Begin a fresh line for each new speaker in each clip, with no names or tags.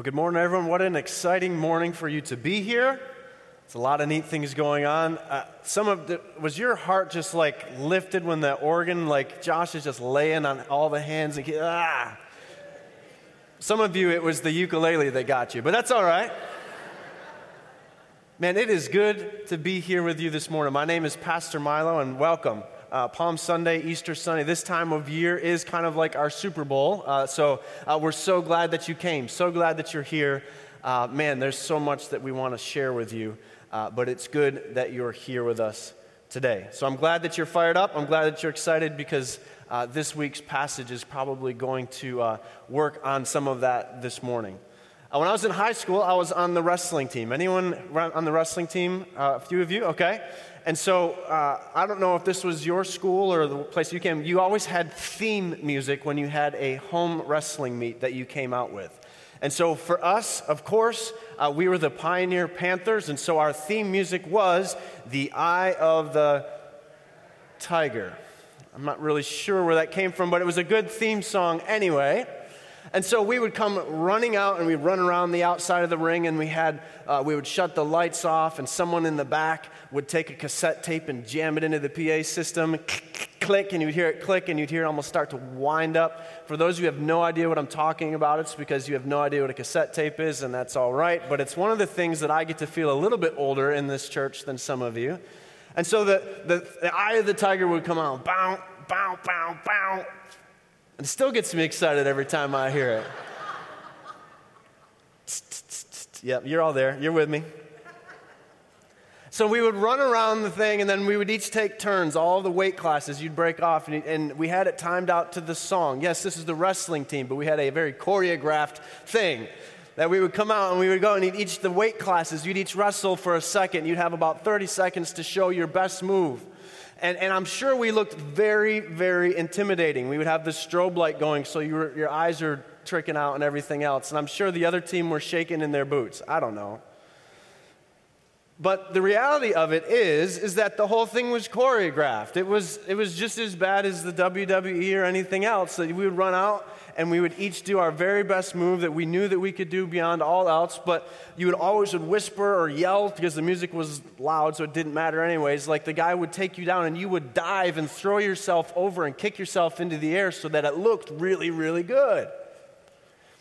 Well, good morning, everyone. What an exciting morning for you to be here. It's a lot of neat things going on. Uh, some of the, was your heart just like lifted when the organ, like Josh is just laying on all the hands and ah. Some of you, it was the ukulele that got you, but that's all right. Man, it is good to be here with you this morning. My name is Pastor Milo, and welcome uh, Palm Sunday, Easter Sunday. This time of year is kind of like our Super Bowl. Uh, so uh, we're so glad that you came, so glad that you're here. Uh, man, there's so much that we want to share with you, uh, but it's good that you're here with us today. So I'm glad that you're fired up. I'm glad that you're excited because uh, this week's passage is probably going to work on some of that this morning. when I was in high school, I was on the wrestling team. Anyone on the wrestling team? a few of you? Okay. And so uh, I don't know if this was your school or the place you came, you always had theme music when you had a home wrestling meet that you came out with. And so for us, of course, uh, we were the Pioneer Panthers, and so our theme music was The Eye of the Tiger. I'm not really sure where that came from, but it was a good theme song anyway. And so we would come running out and we'd run around the outside of the ring and we had, uh, we would shut the lights off and someone in the back would take a cassette tape and jam it into the PA system, click, and you'd hear it click and you'd hear it almost start to wind up. For those of you who have no idea what I'm talking about, it's because you have no idea what a cassette tape is and that's all right. But it's one of the things that I get to feel a little bit older in this church than some of you. And so the, the, the eye of the tiger would come out, bow, bow, bow, bow. And it still gets me excited every time I hear it. yep, you're all there. You're with me. So we would run around the thing, and then we would each take turns, all the weight classes. You'd break off, and, and, we had it timed out to the song. Yes, this is the wrestling team, but we had a very choreographed thing that we would come out and we would go and each the weight classes. You'd each wrestle for a second. You'd have about 30 seconds to show your best move. And, and I'm sure we looked very, very intimidating. We would have the strobe light going so your, your eyes are tricking out and everything else. And I'm sure the other team were shaking in their boots. I don't know. But the reality of it is, is that the whole thing was choreographed. It was, it was just as bad as the WWE or anything else. That we would run out and we would each do our very best move that we knew that we could do beyond all else. But you would always would whisper or yell because the music was loud, so it didn't matter anyways. Like the guy would take you down and you would dive and throw yourself over and kick yourself into the air so that it looked really, really good.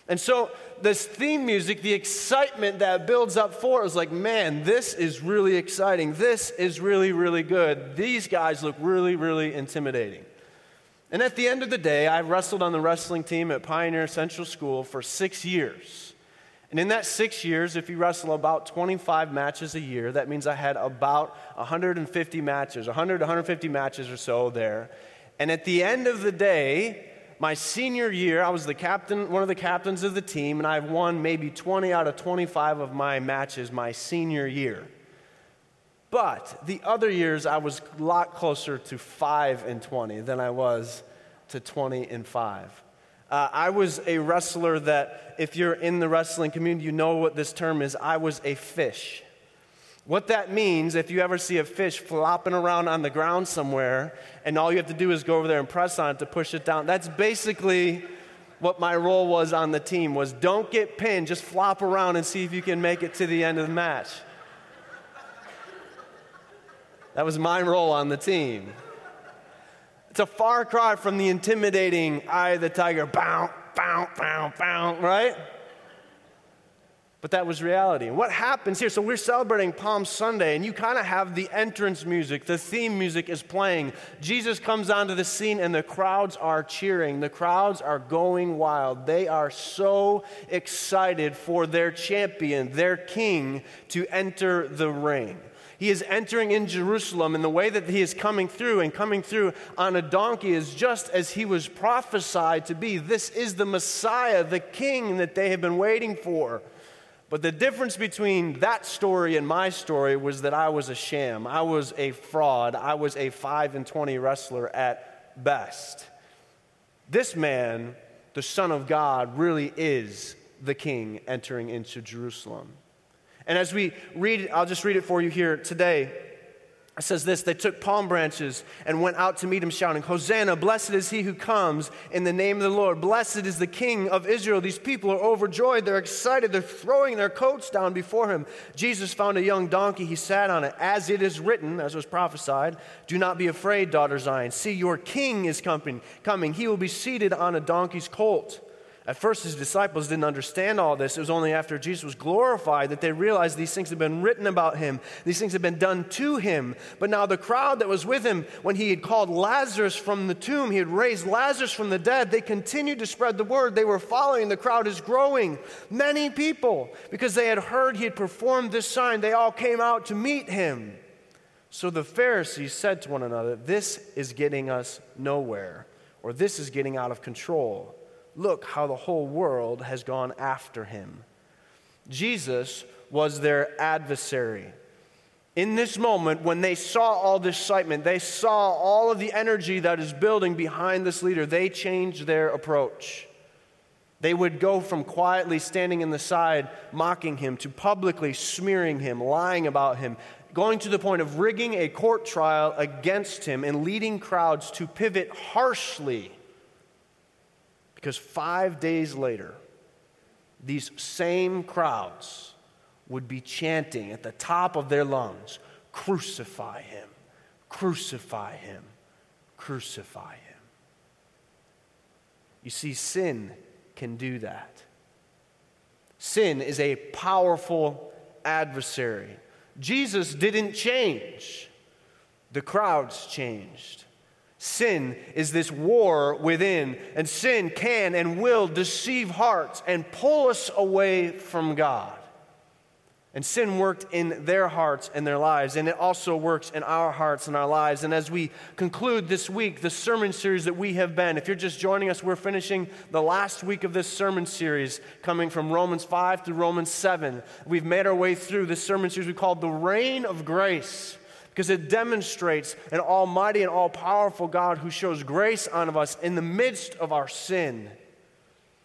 And so, this theme music, the excitement that builds up for it is like, man, this is really exciting. This is really, really good. These guys look really, really intimidating. And at the end of the day, I wrestled on the wrestling team at Pioneer Central School for six years. And in that six years, if you wrestle about 25 matches a year, that means I had about 150 matches, 100, 150 matches or so there. And at the end of the day, my senior year, I was the captain, one of the captains of the team, and I've won maybe 20 out of 25 of my matches my senior year. But the other years, I was a lot closer to 5 and 20 than I was to 20 and 5. Uh, I was a wrestler that, if you're in the wrestling community, you know what this term is. I was a fish. What that means, if you ever see a fish flopping around on the ground somewhere, and all you have to do is go over there and press on it to push it down, that's basically what my role was on the team was don't get pinned, just flop around and see if you can make it to the end of the match. That was my role on the team. It's a far cry from the intimidating eye of the tiger, bow, bow, bow, bow, right? But that was reality. And what happens here? So we're celebrating Palm Sunday, and you kind of have the entrance music, the theme music is playing. Jesus comes onto the scene, and the crowds are cheering. The crowds are going wild. They are so excited for their champion, their king, to enter the ring. He is entering in Jerusalem, and the way that he is coming through and coming through on a donkey is just as he was prophesied to be. This is the Messiah, the king that they have been waiting for. But the difference between that story and my story was that I was a sham. I was a fraud. I was a 5 and 20 wrestler at best. This man, the Son of God, really is the king entering into Jerusalem. And as we read, I'll just read it for you here today. It says this they took palm branches and went out to meet him, shouting, Hosanna, blessed is he who comes in the name of the Lord. Blessed is the King of Israel. These people are overjoyed. They're excited. They're throwing their coats down before him. Jesus found a young donkey. He sat on it. As it is written, as was prophesied, Do not be afraid, daughter Zion. See, your king is coming. coming. He will be seated on a donkey's colt. At first, his disciples didn't understand all this. It was only after Jesus was glorified that they realized these things had been written about him, these things had been done to him. But now, the crowd that was with him when he had called Lazarus from the tomb, he had raised Lazarus from the dead, they continued to spread the word. They were following. The crowd is growing. Many people, because they had heard he had performed this sign, they all came out to meet him. So the Pharisees said to one another, This is getting us nowhere, or this is getting out of control. Look how the whole world has gone after him. Jesus was their adversary. In this moment, when they saw all this excitement, they saw all of the energy that is building behind this leader, they changed their approach. They would go from quietly standing in the side, mocking him, to publicly smearing him, lying about him, going to the point of rigging a court trial against him and leading crowds to pivot harshly because five days later, these same crowds would be chanting at the top of their lungs Crucify him, crucify him, crucify him. You see, sin can do that. Sin is a powerful adversary. Jesus didn't change, the crowds changed. Sin is this war within, and sin can and will deceive hearts and pull us away from God. And sin worked in their hearts and their lives, and it also works in our hearts and our lives. And as we conclude this week, the sermon series that we have been, if you're just joining us, we're finishing the last week of this sermon series, coming from Romans 5 to Romans 7. We've made our way through this sermon series we called The Reign of Grace because it demonstrates an almighty and all powerful God who shows grace unto us in the midst of our sin.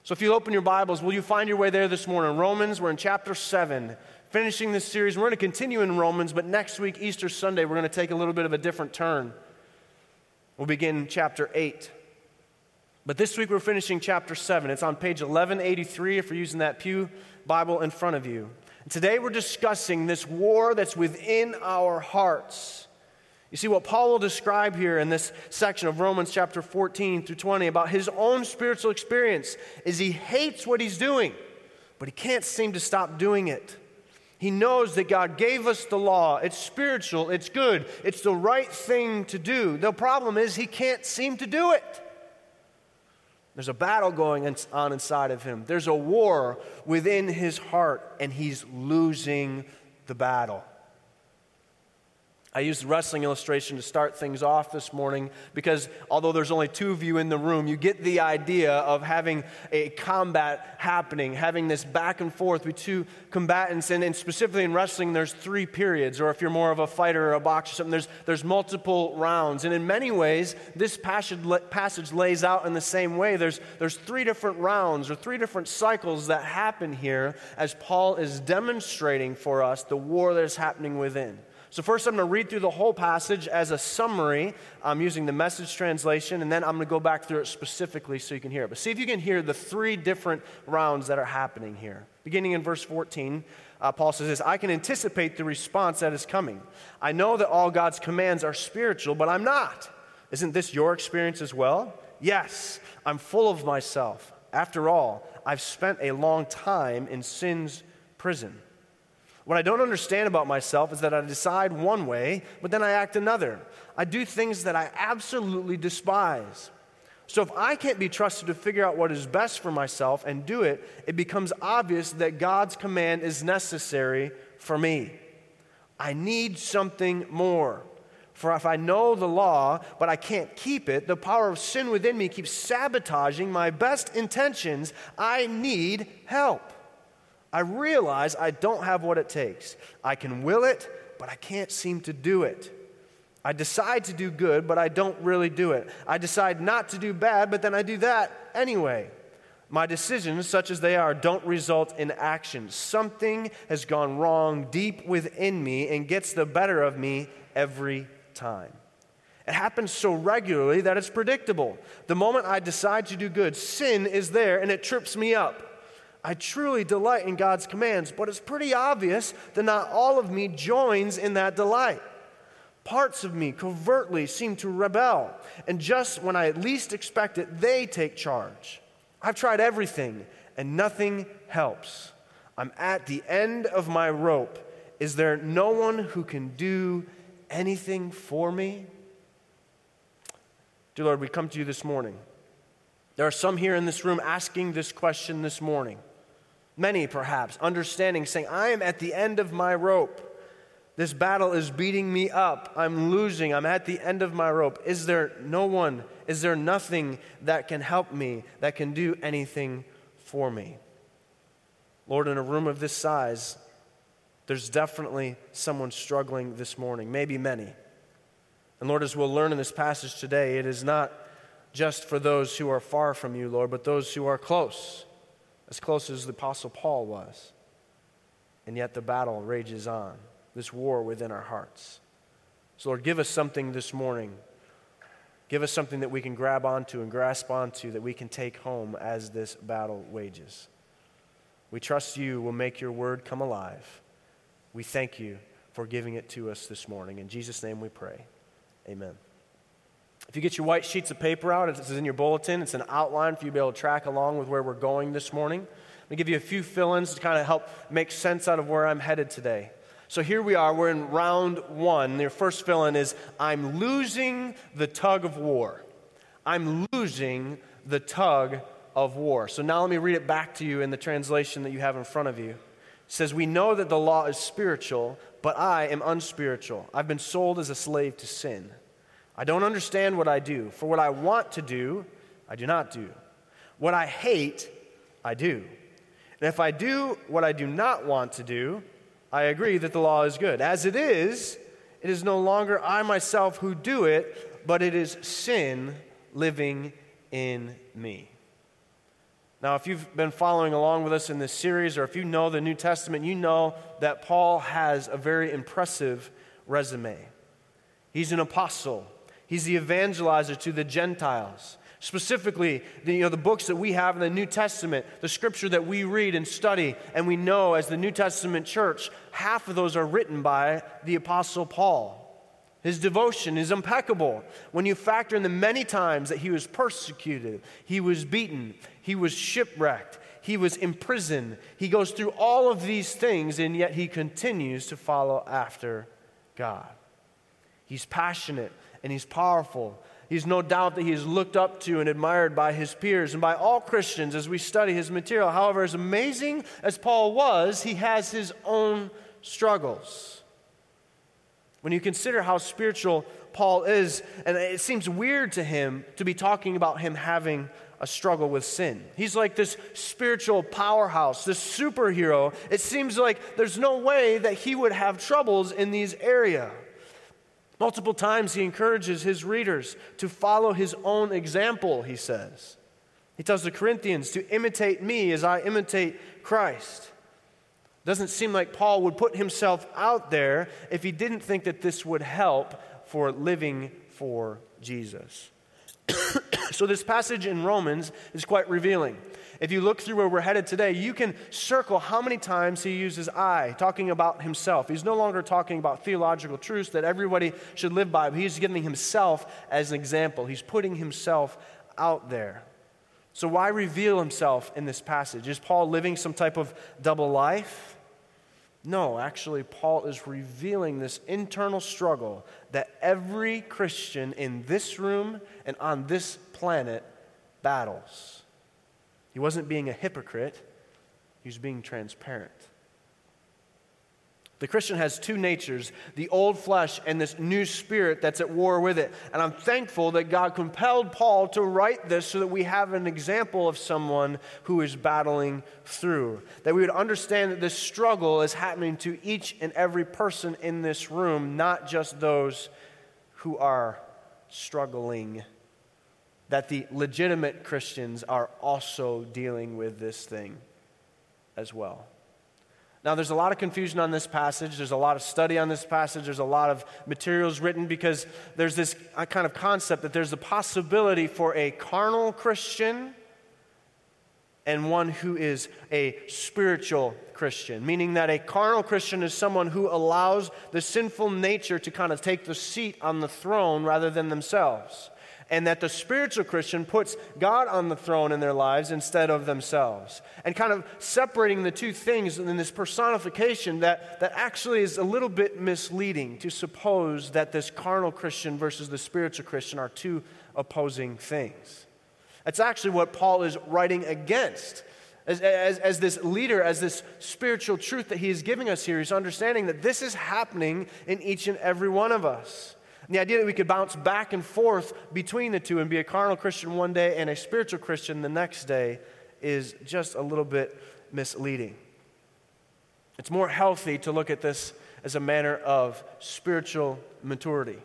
So if you open your Bibles, will you find your way there this morning? Romans, we're in chapter 7, finishing this series. We're going to continue in Romans, but next week, Easter Sunday, we're going to take a little bit of a different turn. We'll begin chapter 8. But this week we're finishing chapter 7. It's on page 1183 if you're using that Pew Bible in front of you. Today we're discussing this war that's within our hearts. You see, what Paul will describe here in this section of Romans chapter 14 through 20 about his own spiritual experience is he hates what he's doing, but he can't seem to stop doing it. He knows that God gave us the law. It's spiritual, it's good, it's the right thing to do. The problem is he can't seem to do it. There's a battle going on inside of him. There's a war within his heart, and he's losing the battle. I used the wrestling illustration to start things off this morning because although there's only two of you in the room, you get the idea of having a combat happening, having this back and forth with two combatants. And, and specifically in wrestling, there's three periods, or if you're more of a fighter or a boxer something, there's, there's multiple rounds. And in many ways, this passage, passage lays out in the same way. There's, there's three different rounds or three different cycles that happen here as Paul is demonstrating for us the war that is happening within. So, first, I'm going to read through the whole passage as a summary. I'm using the message translation, and then I'm going to go back through it specifically so you can hear it. But see if you can hear the three different rounds that are happening here. Beginning in verse 14, uh, Paul says this I can anticipate the response that is coming. I know that all God's commands are spiritual, but I'm not. Isn't this your experience as well? Yes, I'm full of myself. After all, I've spent a long time in sin's prison. What I don't understand about myself is that I decide one way, but then I act another. I do things that I absolutely despise. So if I can't be trusted to figure out what is best for myself and do it, it becomes obvious that God's command is necessary for me. I need something more. For if I know the law, but I can't keep it, the power of sin within me keeps sabotaging my best intentions. I need help. I realize I don't have what it takes. I can will it, but I can't seem to do it. I decide to do good, but I don't really do it. I decide not to do bad, but then I do that anyway. My decisions, such as they are, don't result in action. Something has gone wrong deep within me and gets the better of me every time. It happens so regularly that it's predictable. The moment I decide to do good, sin is there and it trips me up. I truly delight in God's commands, but it's pretty obvious that not all of me joins in that delight. Parts of me covertly seem to rebel, and just when I least expect it, they take charge. I've tried everything and nothing helps. I'm at the end of my rope. Is there no one who can do anything for me? Dear Lord, we come to you this morning. There are some here in this room asking this question this morning. Many, perhaps, understanding, saying, I am at the end of my rope. This battle is beating me up. I'm losing. I'm at the end of my rope. Is there no one? Is there nothing that can help me, that can do anything for me? Lord, in a room of this size, there's definitely someone struggling this morning, maybe many. And Lord, as we'll learn in this passage today, it is not just for those who are far from you, Lord, but those who are close, as close as the Apostle Paul was. And yet the battle rages on this war within our hearts. So, Lord, give us something this morning. Give us something that we can grab onto and grasp onto that we can take home as this battle wages. We trust you will make your word come alive. We thank you for giving it to us this morning. In Jesus' name we pray. Amen. If you get your white sheets of paper out, it's in your bulletin. It's an outline for you to be able to track along with where we're going this morning. I'm going to give you a few fill ins to kind of help make sense out of where I'm headed today. So here we are, we're in round one. Your first fill in is I'm losing the tug of war. I'm losing the tug of war. So now let me read it back to you in the translation that you have in front of you. It says, We know that the law is spiritual, but I am unspiritual. I've been sold as a slave to sin. I don't understand what I do, for what I want to do, I do not do. What I hate, I do. And if I do what I do not want to do, I agree that the law is good. As it is, it is no longer I myself who do it, but it is sin living in me. Now, if you've been following along with us in this series, or if you know the New Testament, you know that Paul has a very impressive resume. He's an apostle, he's the evangelizer to the Gentiles. Specifically, the, you know, the books that we have in the New Testament, the scripture that we read and study, and we know as the New Testament church, half of those are written by the Apostle Paul. His devotion is impeccable. When you factor in the many times that he was persecuted, he was beaten, he was shipwrecked, he was imprisoned, he goes through all of these things, and yet he continues to follow after God. He's passionate and he's powerful He's no doubt that he is looked up to and admired by his peers and by all Christians as we study his material. However, as amazing as Paul was, he has his own struggles. When you consider how spiritual Paul is, and it seems weird to him to be talking about him having a struggle with sin. He's like this spiritual powerhouse, this superhero. It seems like there's no way that he would have troubles in these areas. Multiple times he encourages his readers to follow his own example, he says. He tells the Corinthians to imitate me as I imitate Christ. Doesn't seem like Paul would put himself out there if he didn't think that this would help for living for Jesus. so, this passage in Romans is quite revealing. If you look through where we're headed today, you can circle how many times he uses I, talking about himself. He's no longer talking about theological truths that everybody should live by, but he's giving himself as an example. He's putting himself out there. So, why reveal himself in this passage? Is Paul living some type of double life? No, actually, Paul is revealing this internal struggle that every Christian in this room and on this planet battles. He wasn't being a hypocrite, he was being transparent. The Christian has two natures the old flesh and this new spirit that's at war with it. And I'm thankful that God compelled Paul to write this so that we have an example of someone who is battling through. That we would understand that this struggle is happening to each and every person in this room, not just those who are struggling that the legitimate Christians are also dealing with this thing as well. Now, there's a lot of confusion on this passage. There's a lot of study on this passage. There's a lot of materials written because there's this kind of concept that there's a possibility for a carnal Christian and one who is a spiritual Christian, meaning that a carnal Christian is someone who allows the sinful nature to kind of take the seat on the throne rather than themselves. And that the spiritual Christian puts God on the throne in their lives instead of themselves. And kind of separating the two things in this personification that, that actually is a little bit misleading to suppose that this carnal Christian versus the spiritual Christian are two opposing things. That's actually what Paul is writing against. As, as, as, this leader, as this spiritual truth that he is giving us here, he's understanding that this is happening in each and every one of us. And the idea that we could bounce back and forth between the two and be a carnal Christian one day and a spiritual Christian the next day is just a little bit misleading. It's more healthy to look at this as a manner of spiritual maturity.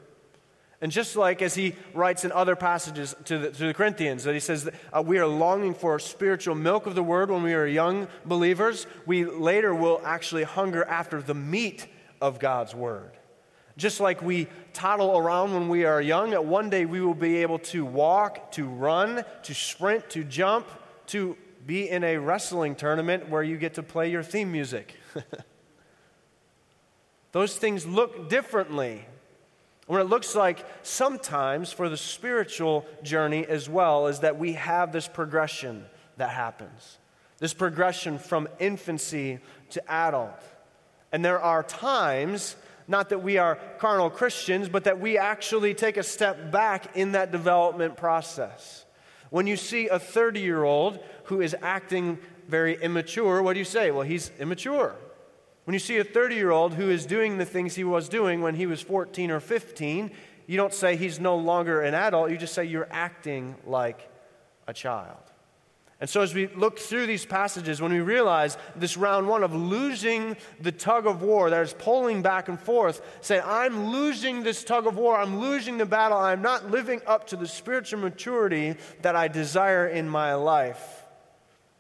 And just like as he writes in other passages to the, to the Corinthians, that he says, that, uh, we are longing for spiritual milk of the word when we are young believers, we later will actually hunger after the meat of God's word. Just like we toddle around when we are young, one day we will be able to walk, to run, to sprint, to jump, to be in a wrestling tournament where you get to play your theme music. Those things look differently what it looks like sometimes for the spiritual journey as well is that we have this progression that happens. This progression from infancy to adult. And there are times, not that we are carnal Christians, but that we actually take a step back in that development process. When you see a 30 year old who is acting very immature, what do you say? Well, he's immature. When you see a 30 year old who is doing the things he was doing when he was 14 or 15, you don't say he's no longer an adult, you just say you're acting like a child. And so, as we look through these passages, when we realize this round one of losing the tug of war that is pulling back and forth, say, I'm losing this tug of war, I'm losing the battle, I'm not living up to the spiritual maturity that I desire in my life.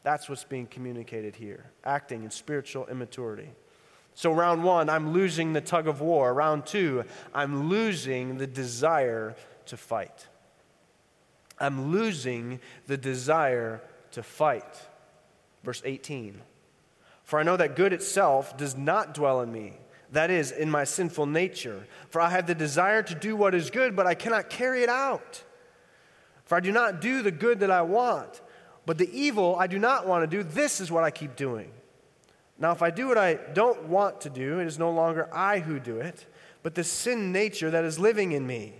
That's what's being communicated here acting in spiritual immaturity. So, round one, I'm losing the tug of war. Round two, I'm losing the desire to fight. I'm losing the desire to fight. Verse 18 For I know that good itself does not dwell in me, that is, in my sinful nature. For I have the desire to do what is good, but I cannot carry it out. For I do not do the good that I want, but the evil I do not want to do, this is what I keep doing. Now, if I do what I don't want to do, it is no longer I who do it, but the sin nature that is living in me.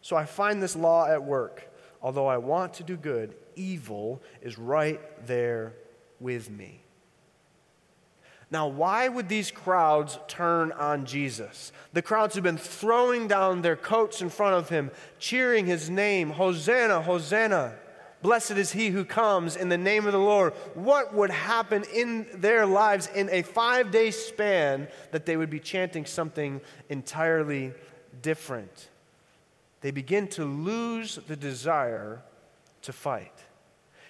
So I find this law at work. Although I want to do good, evil is right there with me. Now, why would these crowds turn on Jesus? The crowds have been throwing down their coats in front of him, cheering his name Hosanna, Hosanna. Blessed is he who comes in the name of the Lord. What would happen in their lives in a five day span that they would be chanting something entirely different? They begin to lose the desire to fight.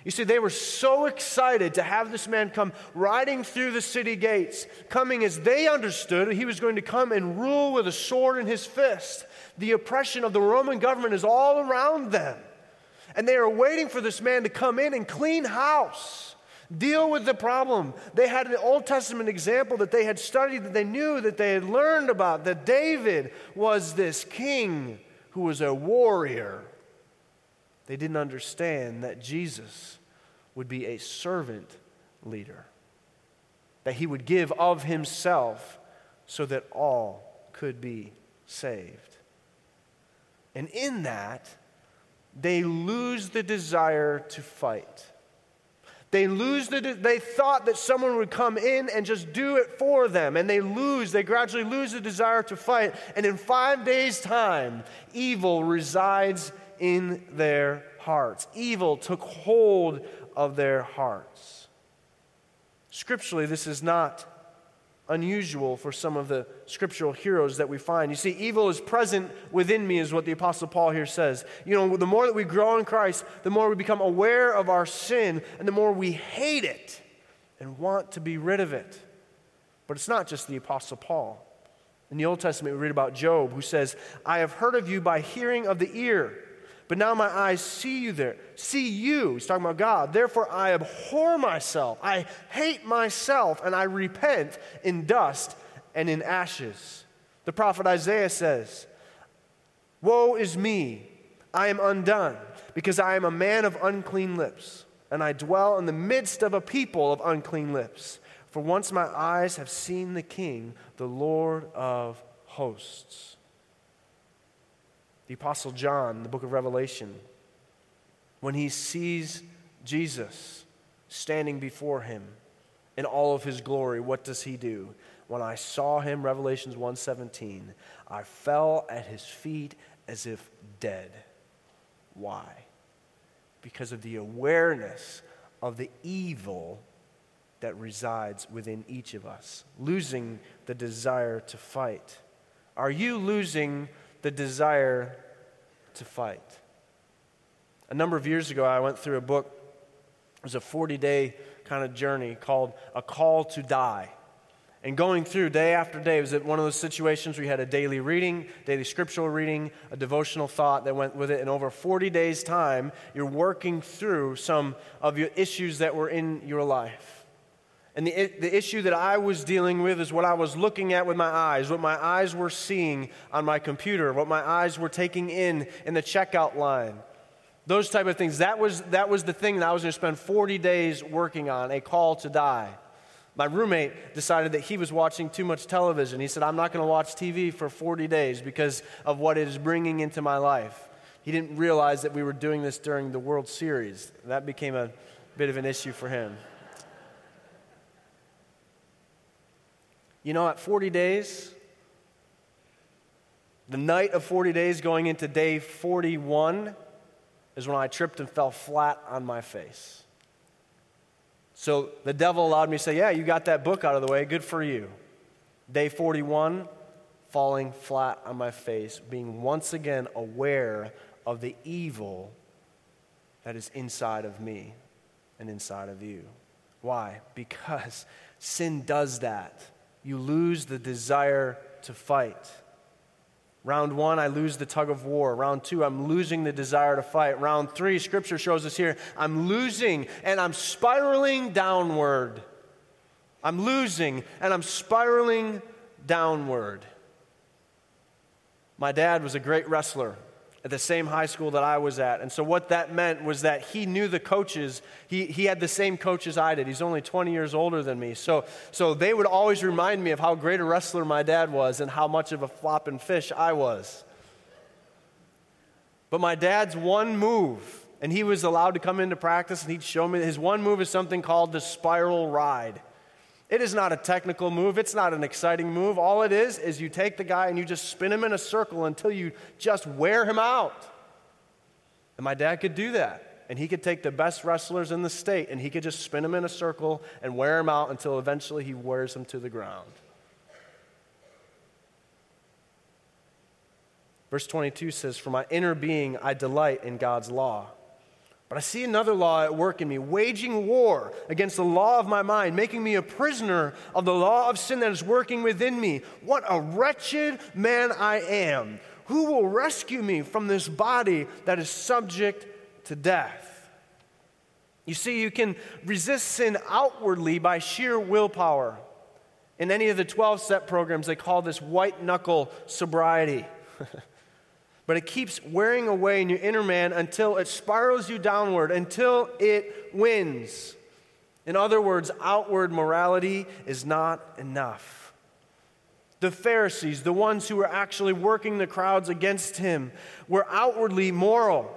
You see, they were so excited to have this man come riding through the city gates, coming as they understood he was going to come and rule with a sword in his fist. The oppression of the Roman government is all around them. And they are waiting for this man to come in and clean house, deal with the problem. They had an Old Testament example that they had studied, that they knew, that they had learned about, that David was this king who was a warrior. They didn't understand that Jesus would be a servant leader, that he would give of himself so that all could be saved. And in that, they lose the desire to fight. They lose the, they thought that someone would come in and just do it for them, and they lose, they gradually lose the desire to fight. And in five days' time, evil resides in their hearts. Evil took hold of their hearts. Scripturally, this is not unusual for some of the scriptural heroes that we find. You see, evil is present within me, is what the Apostle Paul here says. You know, the more that we grow in Christ, the more we become aware of our sin, and the more we hate it and want to be rid of it. But it's not just the Apostle Paul. In the Old Testament, we read about Job, who says, I have heard of you by hearing of the ear. But now my eyes see you there, see you. He's talking about God. Therefore, I abhor myself. I hate myself, and I repent in dust and in ashes. The prophet Isaiah says, Woe is me! I am undone, because I am a man of unclean lips, and I dwell in the midst of a people of unclean lips. For once my eyes have seen the King, the Lord of hosts. The Apostle John, the book of Revelation, when he sees Jesus standing before him in all of his glory, what does he do? When I saw him, Revelations 1:17, I fell at his feet as if dead. Why? Because of the awareness of the evil that resides within each of us, losing the desire to fight. Are you losing the desire to fight. A number of years ago, I went through a book. It was a 40 day kind of journey called A Call to Die. And going through day after day, was one of those situations where you had a daily reading, daily scriptural reading, a devotional thought that went with it. And over 40 days' time, you're working through some of your issues that were in your life. And the, the issue that I was dealing with is what I was looking at with my eyes, what my eyes were seeing on my computer, what my eyes were taking in in the checkout line. Those type of things. That was, that was the thing that I was going to spend 40 days working on, a call to die. My roommate decided that he was watching too much television. He said, I'm not going to watch TV for 40 days because of what it is bringing into my life. He didn't realize that we were doing this during the World Series. That became a bit of an issue for him. You know, at 40 days, the night of 40 days going into day 41 is when I tripped and fell flat on my face. So the devil allowed me to say, Yeah, you got that book out of the way. Good for you. Day 41, falling flat on my face, being once again aware of the evil that is inside of me and inside of you. Why? Because sin does that you lose the desire to fight. Round one, I lose the tug of war. Round two, I'm losing the desire to fight. Round three, scripture shows us here, I'm losing and I'm spiraling downward. I'm losing and I'm spiraling downward. My dad was a great wrestler at the same high school that I was at. And so, what that meant was that he knew the coaches. He, he had the same coaches I did. He's only 20 years older than me. So, so, they would always remind me of how great a wrestler my dad was and how much of a flopping fish I was. But my dad's one move, and he was allowed to come into practice and he'd show me his one move is something called the spiral ride. It is not a technical move. It's not an exciting move. All it is is you take the guy and you just spin him in a circle until you just wear him out. And my dad could do that. And he could take the best wrestlers in the state and he could just spin them in a circle and wear them out until eventually he wears them to the ground. Verse 22 says, For my inner being I delight in God's law. But I see another law at work in me, waging war against the law of my mind, making me a prisoner of the law of sin that is working within me. What a wretched man I am. Who will rescue me from this body that is subject to death? You see, you can resist sin outwardly by sheer willpower. In any of the 12 step programs, they call this white knuckle sobriety. But it keeps wearing away in your inner man until it spirals you downward, until it wins. In other words, outward morality is not enough. The Pharisees, the ones who were actually working the crowds against him, were outwardly moral.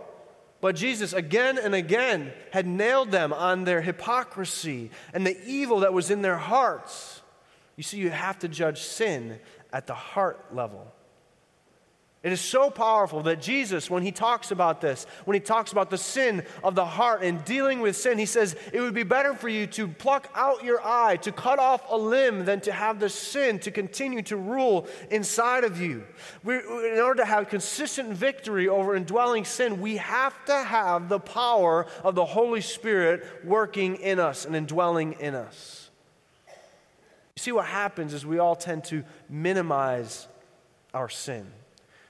But Jesus, again and again, had nailed them on their hypocrisy and the evil that was in their hearts. You see, you have to judge sin at the heart level. It is so powerful that Jesus, when he talks about this, when he talks about the sin of the heart and dealing with sin, he says it would be better for you to pluck out your eye, to cut off a limb, than to have the sin to continue to rule inside of you. We, in order to have consistent victory over indwelling sin, we have to have the power of the Holy Spirit working in us and indwelling in us. You see, what happens is we all tend to minimize our sin.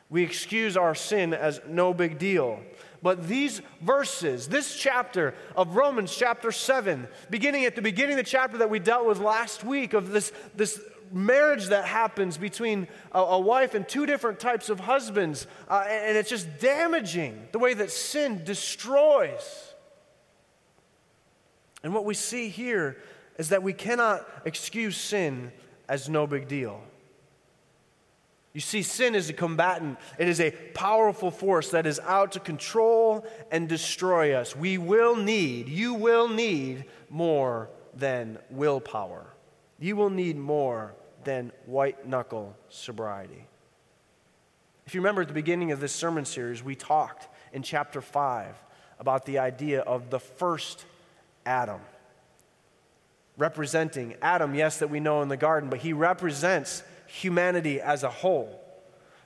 We excuse our sin as no big deal. But these verses, this chapter of Romans, chapter 7, beginning at the beginning of the chapter that we dealt with last week, of this, this marriage that happens between a, a wife and two different types of husbands, uh, and, and it's just damaging the way that sin destroys. And what we see here is that we cannot excuse sin as no big deal. You see, sin is a combatant. It is a powerful force that is out to control and destroy us. We will need, you will need more than willpower. You will need more than white knuckle sobriety. If you remember at the beginning of this sermon series, we talked in chapter 5 about the idea of the first Adam. Representing Adam, yes, that we know in the garden, but he represents humanity as a whole.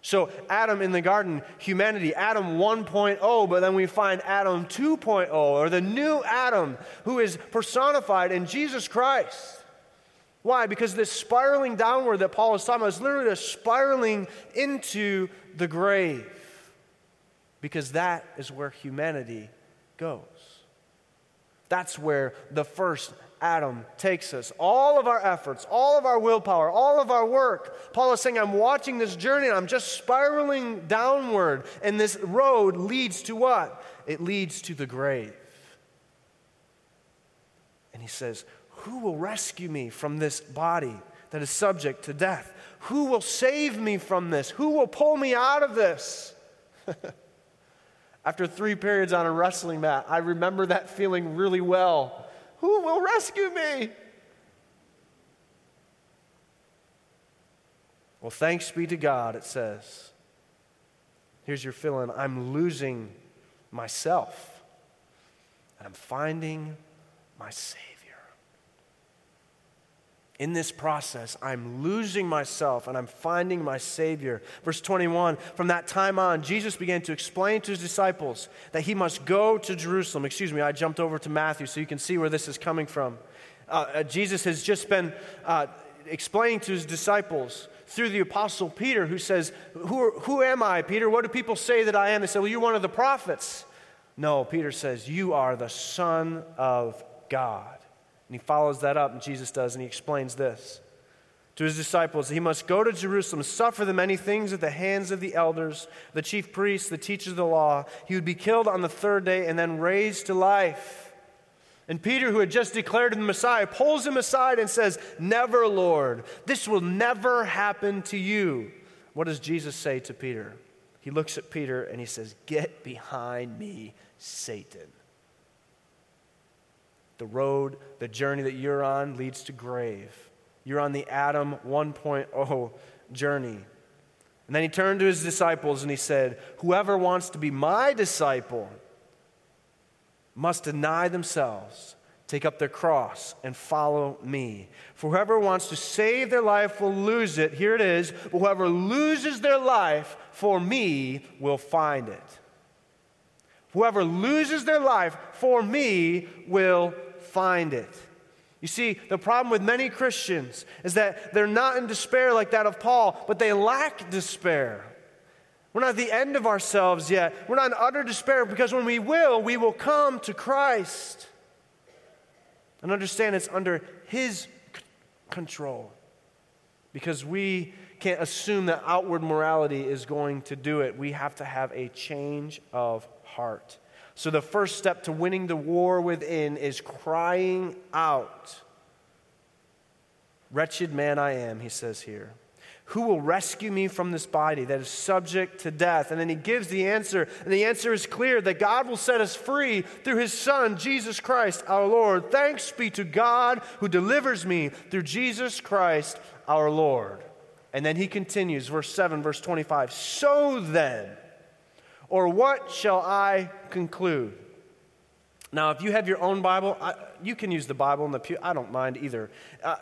So, Adam in the garden, humanity, Adam 1.0, but then we find Adam 2.0, or the new Adam who is personified in Jesus Christ. Why? Because this spiraling downward that Paul is talking about is literally a spiraling into the grave. Because that is where humanity goes. That's where the first Adam takes us. All of our efforts, all of our willpower, all of our work. Paul is saying, I'm watching this journey and I'm just spiraling downward. And this road leads to what? It leads to the grave. And he says, Who will rescue me from this body that is subject to death? Who will save me from this? Who will pull me out of this? After three periods on a wrestling mat, I remember that feeling really well who will rescue me? Well, thanks be to God, it says. Here's your feeling I'm losing myself, and I'm finding my Savior. In this process, I'm losing myself and I'm finding my Savior. Verse 21 From that time on, Jesus began to explain to his disciples that he must go to Jerusalem. Excuse me, I jumped over to Matthew so you can see where this is coming from. Uh, uh, Jesus has just been uh, explaining to his disciples through the apostle Peter, who says, who, who am I, Peter? What do people say that I am? They say, Well, you're one of the prophets. No, Peter says, You are the Son of God. And he follows that up, and Jesus does, and he explains this to his disciples he must go to Jerusalem, suffer the many things at the hands of the elders, the chief priests, the teachers of the law. He would be killed on the third day and then raised to life. And Peter, who had just declared him the Messiah, pulls him aside and says, Never, Lord, this will never happen to you. What does Jesus say to Peter? He looks at Peter and he says, Get behind me, Satan. The road, the journey that you're on leads to grave. You're on the Adam 1.0 journey. And then he turned to his disciples and he said, Whoever wants to be my disciple must deny themselves, take up their cross, and follow me. For whoever wants to save their life will lose it. Here it is. Whoever loses their life for me will find it. Whoever loses their life for me will find it. You see, the problem with many Christians is that they're not in despair like that of Paul, but they lack despair. We're not at the end of ourselves yet. We're not in utter despair because when we will, we will come to Christ and understand it's under His c- control. Because we can't assume that outward morality is going to do it. We have to have a change of heart. So, the first step to winning the war within is crying out. Wretched man I am, he says here. Who will rescue me from this body that is subject to death? And then he gives the answer, and the answer is clear that God will set us free through his Son, Jesus Christ our Lord. Thanks be to God who delivers me through Jesus Christ our Lord. And then he continues, verse 7, verse 25. So then, or what shall I conclude? Now, if you have your own Bible, I, you can use the Bible in the pew. I don't mind either. Uh,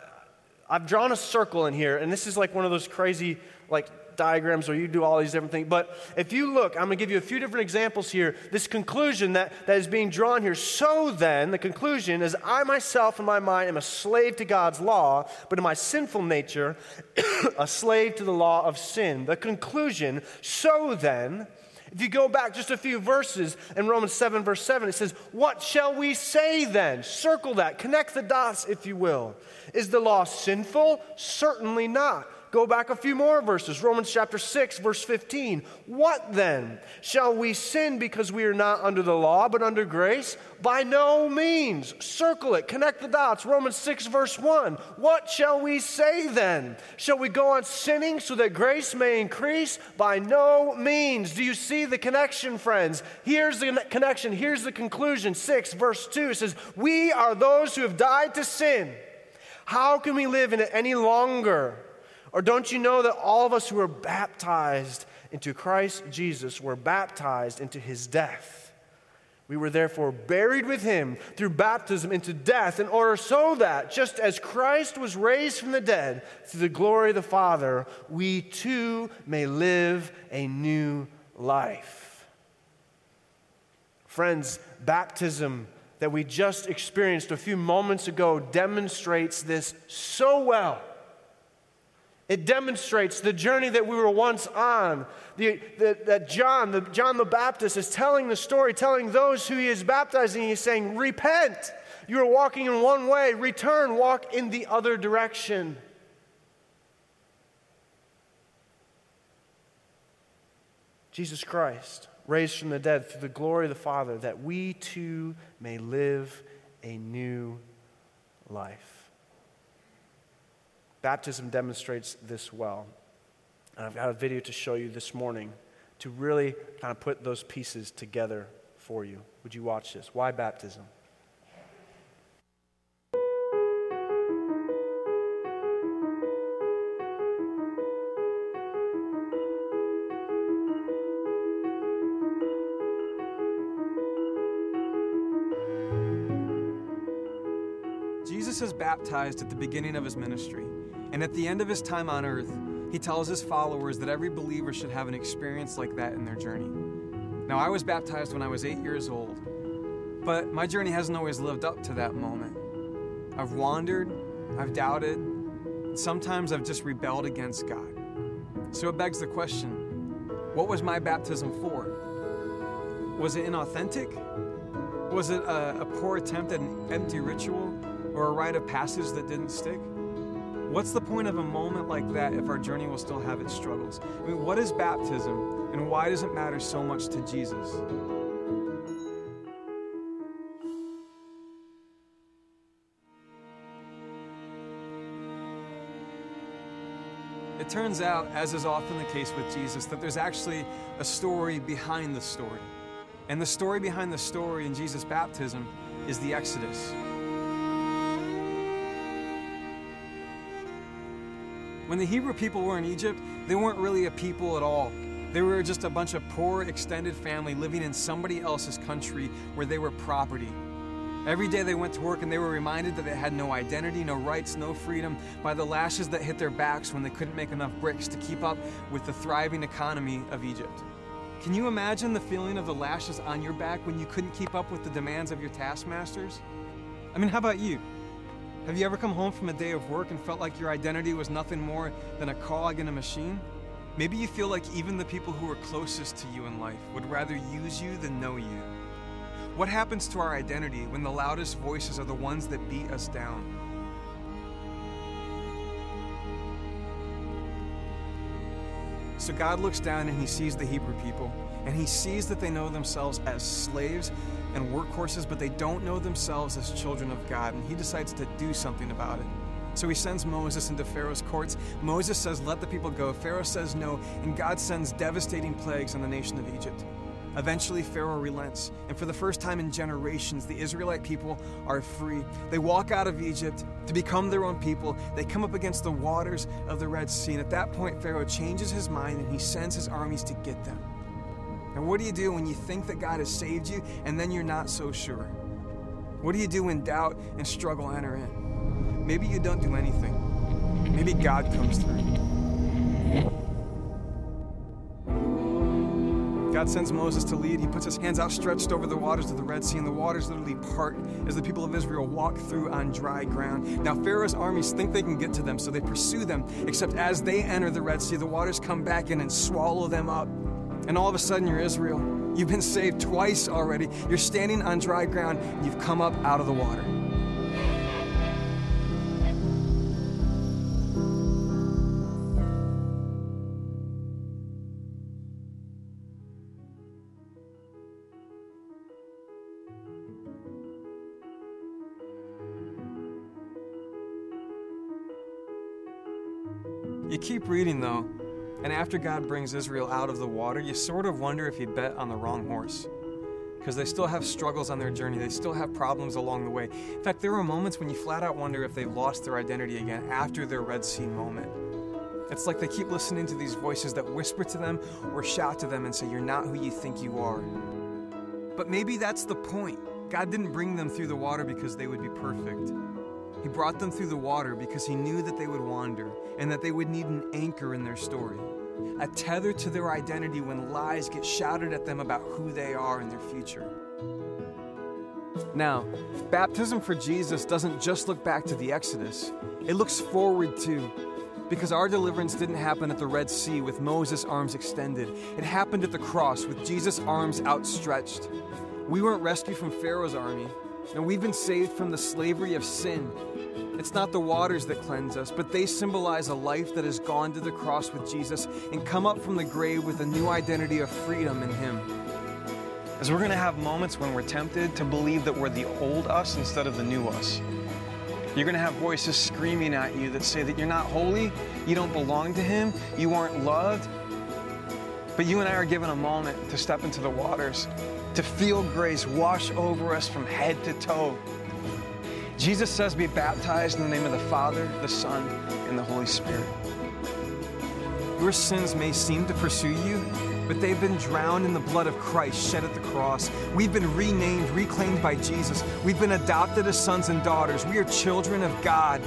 I've drawn a circle in here, and this is like one of those crazy, like diagrams where you do all these different things. But if you look, I'm going to give you a few different examples here. This conclusion that, that is being drawn here. So then, the conclusion is I myself in my mind am a slave to God's law, but in my sinful nature, a slave to the law of sin. The conclusion, so then, if you go back just a few verses in Romans 7, verse 7, it says, What shall we say then? Circle that, connect the dots, if you will. Is the law sinful? Certainly not. Go back a few more verses. Romans chapter 6, verse 15. What then? Shall we sin because we are not under the law, but under grace? By no means. Circle it, connect the dots. Romans 6, verse 1. What shall we say then? Shall we go on sinning so that grace may increase? By no means. Do you see the connection, friends? Here's the connection. Here's the conclusion. 6, verse 2 says, We are those who have died to sin. How can we live in it any longer? Or don't you know that all of us who are baptized into Christ Jesus were baptized into his death? We were therefore buried with him through baptism into death, in order so that, just as Christ was raised from the dead through the glory of the Father, we too may live a new life. Friends, baptism that we just experienced a few moments ago demonstrates this so well. It demonstrates the journey that we were once on. The, the, that John, the, John the Baptist, is telling the story, telling those who he is baptizing, he's saying, Repent. You are walking in one way, return, walk in the other direction. Jesus Christ, raised from the dead through the glory of the Father, that we too may live a new life. Baptism demonstrates this well. And I've got a video to show you this morning to really kind of put those pieces together for you. Would you watch this? Why baptism?
Jesus is baptized at the beginning of his ministry. And at the end of his time on earth, he tells his followers that every believer should have an experience like that in their journey. Now, I was baptized when I was eight years old, but my journey hasn't always lived up to that moment. I've wandered, I've doubted, sometimes I've just rebelled against God. So it begs the question what was my baptism for? Was it inauthentic? Was it a, a poor attempt at an empty ritual or a rite of passage that didn't stick? What's the point of a moment like that if our journey will still have its struggles? I mean, what is baptism and why does it matter so much to Jesus? It turns out, as is often the case with Jesus, that there's actually a story behind the story. And the story behind the story in Jesus' baptism is the Exodus. When the Hebrew people were in Egypt, they weren't really a people at all. They were just a bunch of poor, extended family living in somebody else's country where they were property. Every day they went to work and they were reminded that they had no identity, no rights, no freedom by the lashes that hit their backs when they couldn't make enough bricks to keep up with the thriving economy of Egypt. Can you imagine the feeling of the lashes on your back when you couldn't keep up with the demands of your taskmasters? I mean, how about you? Have you ever come home from a day of work and felt like your identity was nothing more than a cog in a machine? Maybe you feel like even the people who are closest to you in life would rather use you than know you. What happens to our identity when the loudest voices are the ones that beat us down? So God looks down and he sees the Hebrew people, and he sees that they know themselves as slaves and workhorses, but they don't know themselves as children of God. And he decides to do something about it. So he sends Moses into Pharaoh's courts. Moses says, Let the people go. Pharaoh says no, and God sends devastating plagues on the nation of Egypt. Eventually, Pharaoh relents, and for the first time in generations, the Israelite people are free. They walk out of Egypt to become their own people. They come up against the waters of the Red Sea, and at that point, Pharaoh changes his mind and he sends his armies to get them. And what do you do when you think that God has saved you and then you're not so sure? What do you do when doubt and struggle enter in? Maybe you don't do anything. Maybe God comes through. God sends Moses to lead. He puts his hands outstretched over the waters of the Red Sea, and the waters literally part as the people of Israel walk through on dry ground. Now, Pharaoh's armies think they can get to them, so they pursue them, except as they enter the Red Sea, the waters come back in and swallow them up. And all of a sudden, you're Israel. You've been saved twice already. You're standing on dry ground, and you've come up out of the water. You keep reading though, and after God brings Israel out of the water, you sort of wonder if he bet on the wrong horse. Because they still have struggles on their journey, they still have problems along the way. In fact, there are moments when you flat out wonder if they've lost their identity again after their Red Sea moment. It's like they keep listening to these voices that whisper to them or shout to them and say, You're not who you think you are. But maybe that's the point. God didn't bring them through the water because they would be perfect. He brought them through the water because he knew that they would wander and that they would need an anchor in their story, a tether to their identity when lies get shouted at them about who they are and their future. Now, baptism for Jesus doesn't just look back to the Exodus, it looks forward too. Because our deliverance didn't happen at the Red Sea with Moses' arms extended. It happened at the cross with Jesus' arms outstretched. We weren't rescued from Pharaoh's army, and we've been saved from the slavery of sin. It's not the waters that cleanse us, but they symbolize a life that has gone to the cross with Jesus and come up from the grave with a new identity of freedom in Him. As we're going to have moments when we're tempted to believe that we're the old us instead of the new us. You're going to have voices screaming at you that say that you're not holy, you don't belong to Him, you aren't loved. But you and I are given a moment to step into the waters, to feel grace wash over us from head to toe. Jesus says, Be baptized in the name of the Father, the Son, and the Holy Spirit. Your sins may seem to pursue you, but they've been drowned in the blood of Christ shed at the cross. We've been renamed, reclaimed by Jesus. We've been adopted as sons and daughters. We are children of God.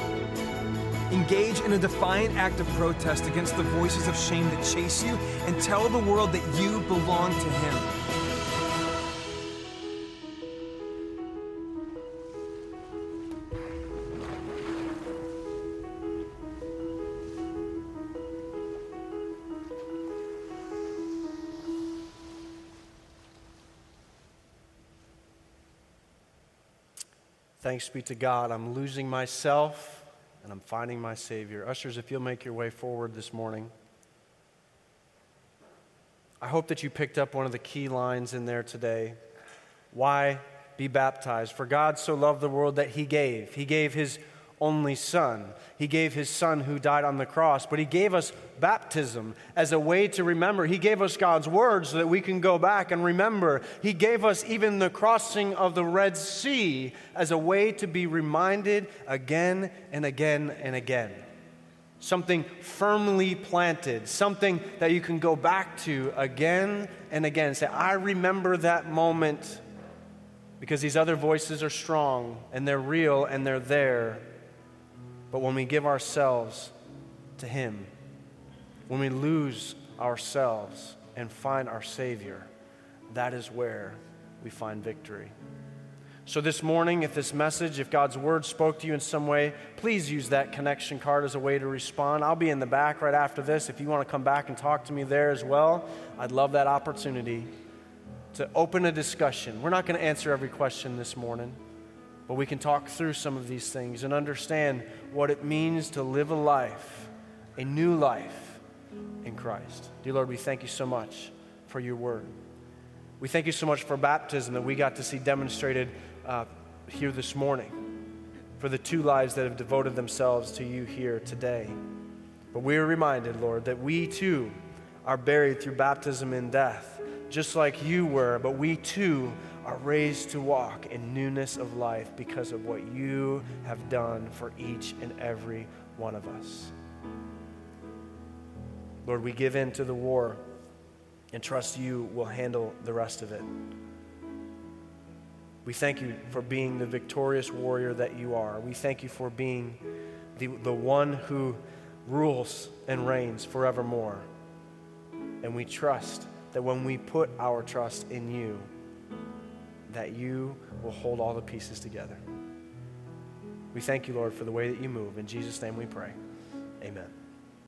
Engage in a defiant act of protest against the voices of shame that chase you and tell the world that you belong to Him.
Thanks be to God. I'm losing myself and I'm finding my Savior. Ushers, if you'll make your way forward this morning. I hope that you picked up one of the key lines in there today. Why be baptized? For God so loved the world that He gave. He gave His only Son. He gave His Son who died on the cross, but He gave us baptism as a way to remember. He gave us God's Word so that we can go back and remember. He gave us even the crossing of the Red Sea as a way to be reminded again and again and again. Something firmly planted, something that you can go back to again and again. Say, I remember that moment because these other voices are strong and they're real and they're there. But when we give ourselves to Him, when we lose ourselves and find our Savior, that is where we find victory. So, this morning, if this message, if God's word spoke to you in some way, please use that connection card as a way to respond. I'll be in the back right after this. If you want to come back and talk to me there as well, I'd love that opportunity to open a discussion. We're not going to answer every question this morning. But we can talk through some of these things and understand what it means to live a life, a new life in Christ. Dear Lord, we thank you so much for your word. We thank you so much for baptism that we got to see demonstrated uh, here this morning, for the two lives that have devoted themselves to you here today. But we are reminded, Lord, that we too are buried through baptism in death just like you were, but we too are raised to walk in newness of life because of what you have done for each and every one of us. Lord, we give in to the war and trust you will handle the rest of it. We thank you for being the victorious warrior that you are. We thank you for being the, the one who rules and reigns forevermore. And we trust that when we put our trust in you, that you will hold all the pieces together. We thank you, Lord, for the way that you move. In Jesus' name we pray. Amen.